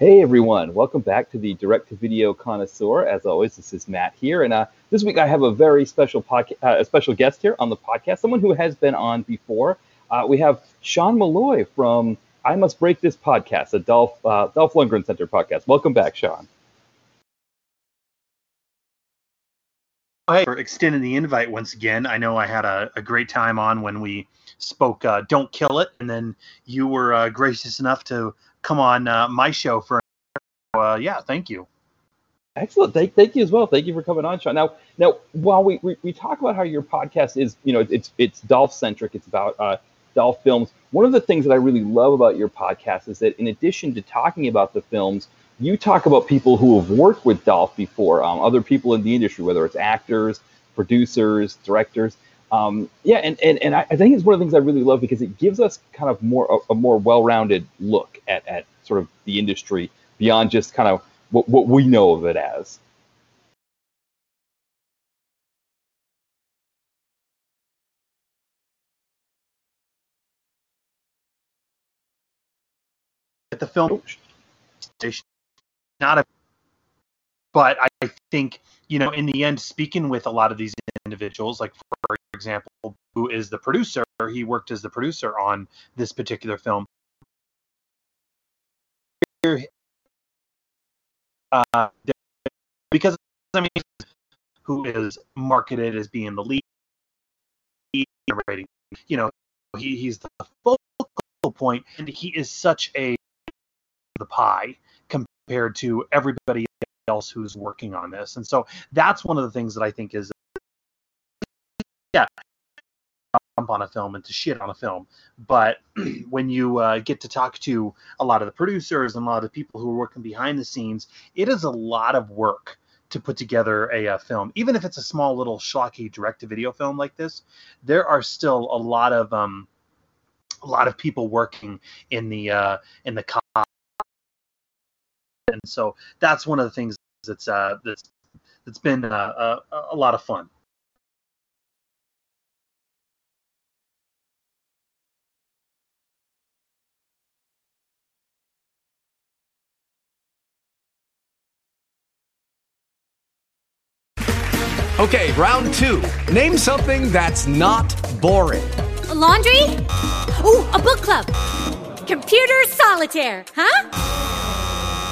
Hey everyone, welcome back to the Direct to Video Connoisseur. As always, this is Matt here, and uh, this week I have a very special podca- uh, a special guest here on the podcast, someone who has been on before. Uh, we have Sean Malloy from I Must Break This podcast, a Dolph uh, Dolph Lundgren Center podcast. Welcome back, Sean. Hey, for extending the invite once again. I know I had a, a great time on when we spoke uh, "Don't Kill It," and then you were uh, gracious enough to come on uh, my show for. Uh, yeah, thank you. Excellent. Thank, thank you as well. Thank you for coming on, Sean. Now, now, while we, we, we talk about how your podcast is, you know, it's it's Dolph centric. It's about uh, Dolph films. One of the things that I really love about your podcast is that in addition to talking about the films, you talk about people who have worked with Dolph before, um, other people in the industry, whether it's actors, producers, directors. Um, yeah, and, and, and I, I think it's one of the things I really love because it gives us kind of more a, a more well-rounded look at, at sort of the industry beyond just kind of what, what we know of it as. At the film station, not a, but I think you know in the end, speaking with a lot of these individuals, like for example, who is the producer, he worked as the producer on this particular film. Uh, because I mean, who is marketed as being the lead, you know, he, he's the focal point, and he is such a the pie compared to everybody else who's working on this, and so that's one of the things that I think is, yeah, on a film and to shit on a film, but when you uh, get to talk to a lot of the producers and a lot of the people who are working behind the scenes, it is a lot of work to put together a, uh film. Even if it's a small little schlocky direct-to-video film like this, there are still a lot of um, a lot of people working in the uh, in the and so that's one of the things that's uh, that's that's been uh, a, a lot of fun. Okay, round two. Name something that's not boring. A laundry? Ooh, a book club. Computer solitaire, huh?